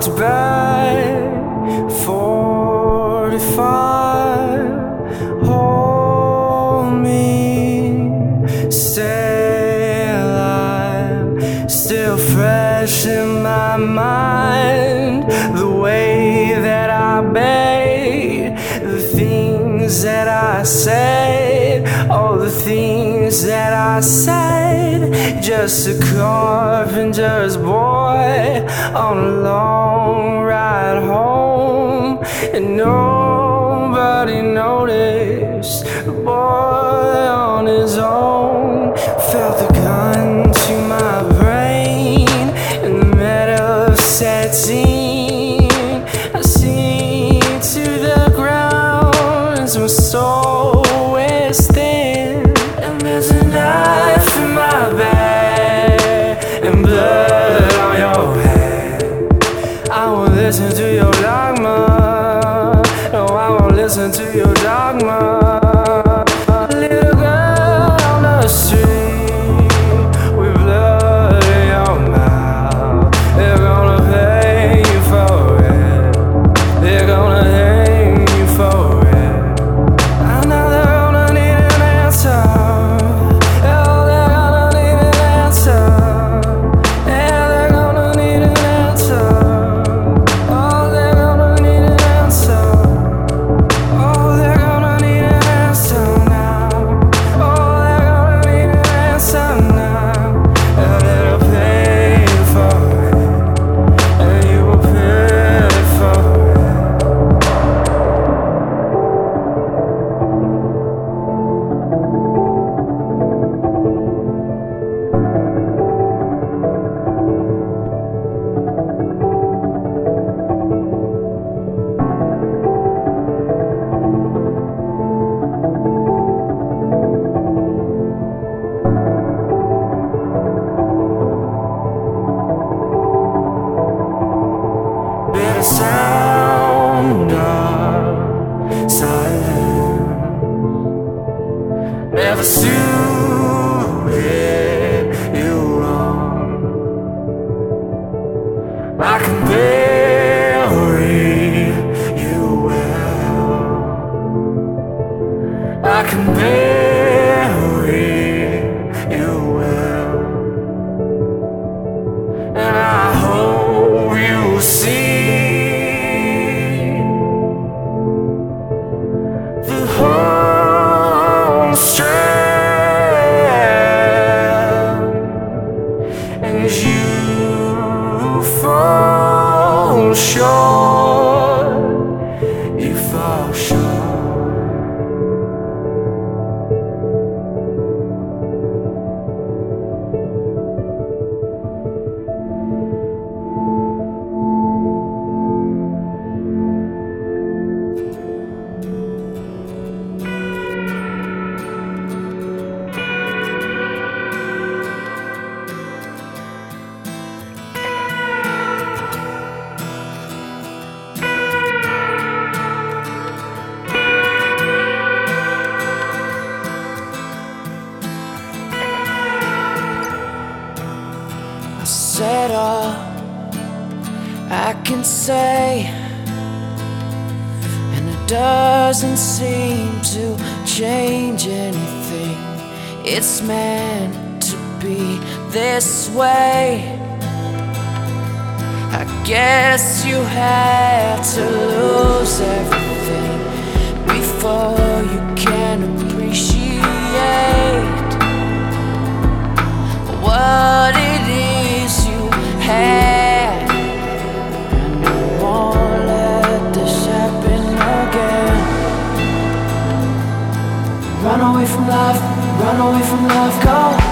walked back 45 hold me stay alive. Still fresh in my mind. The way that I bathe the things that I said all the things that I said. Just a carpenter's boy on a long and nobody noticed. The boy on his own felt the gun to my brain, and the metal sets in. doesn't seem to change anything. It's meant to be this way. I guess you had to lose everything before you can appreciate what it is you have. run away from love, go.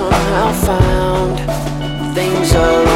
Somehow found. Things are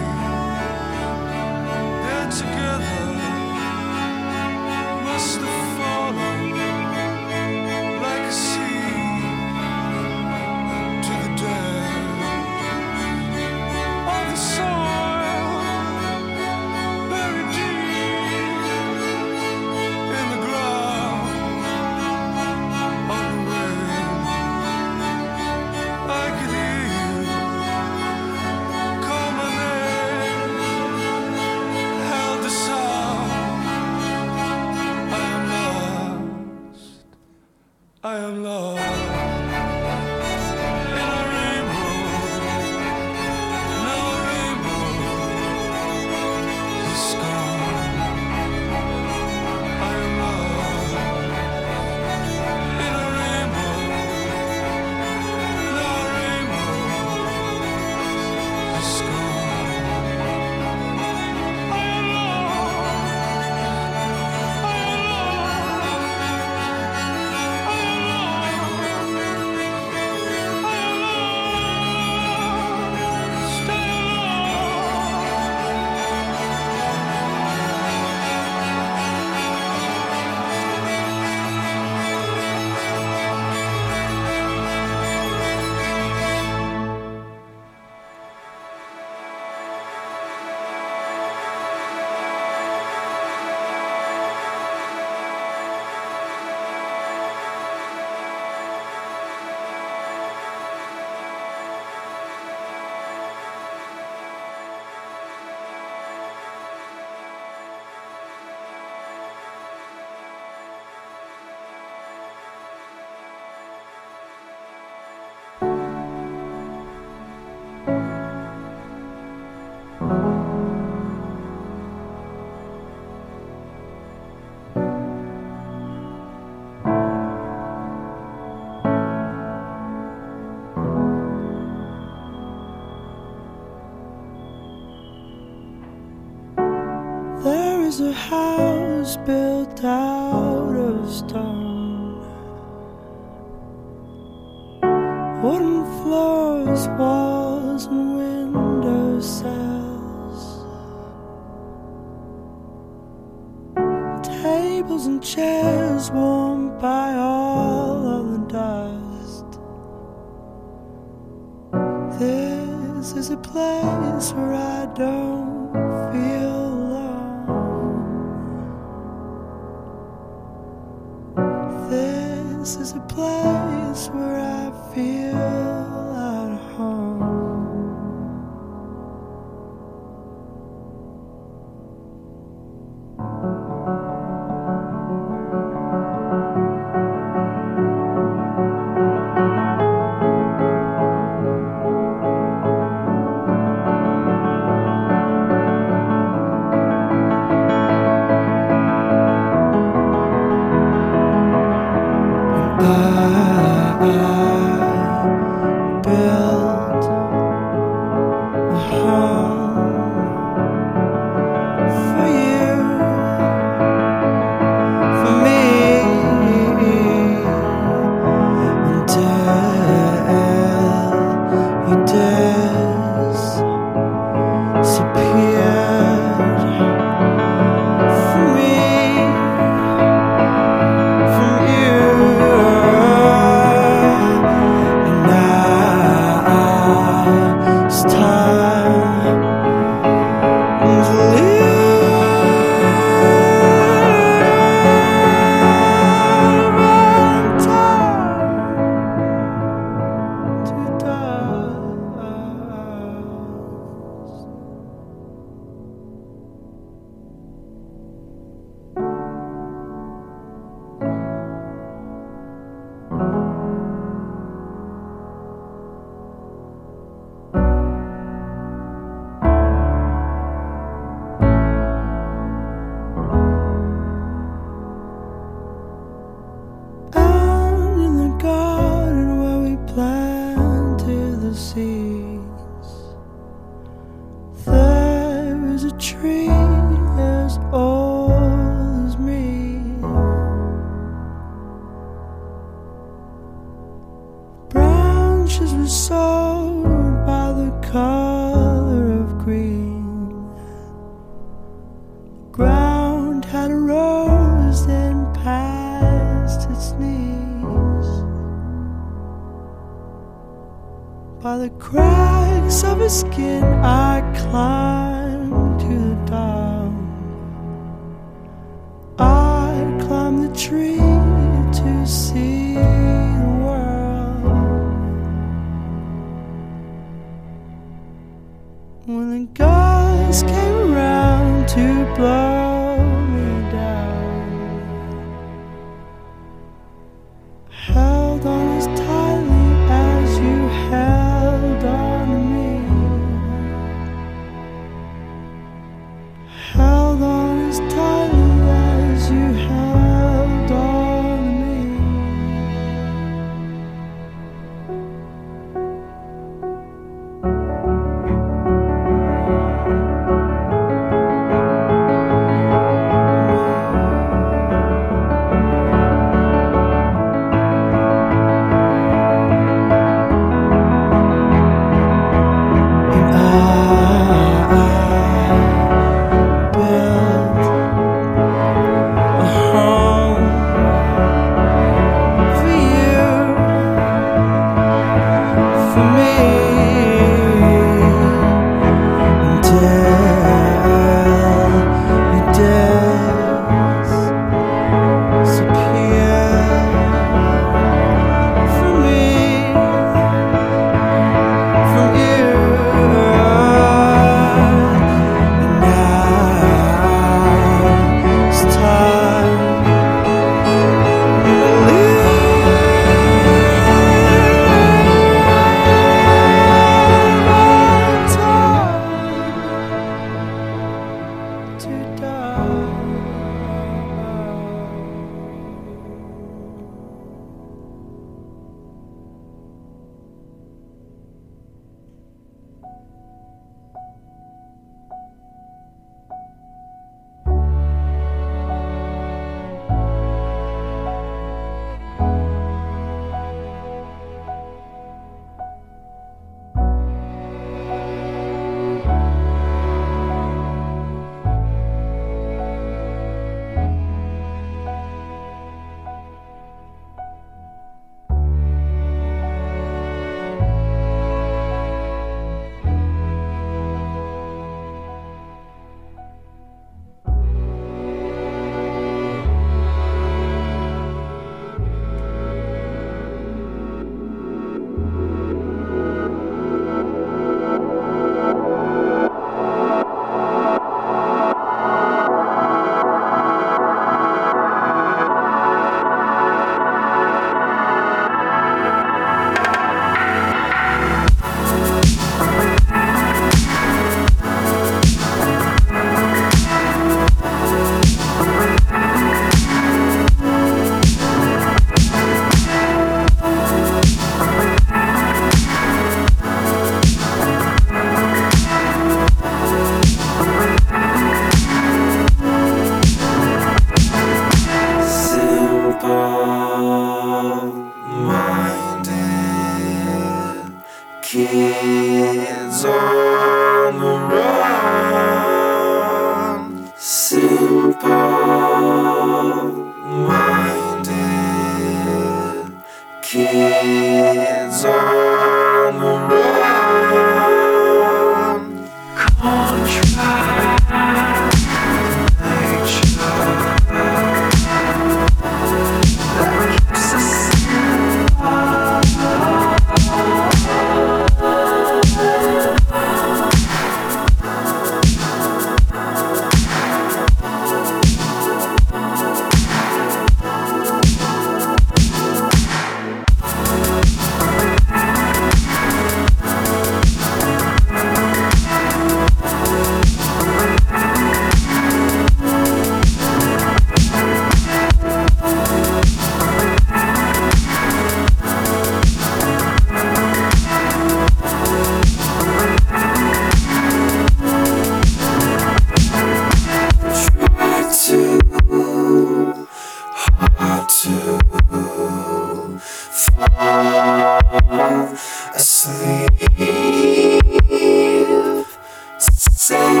say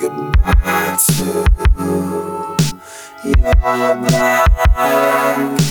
goodbye to your back.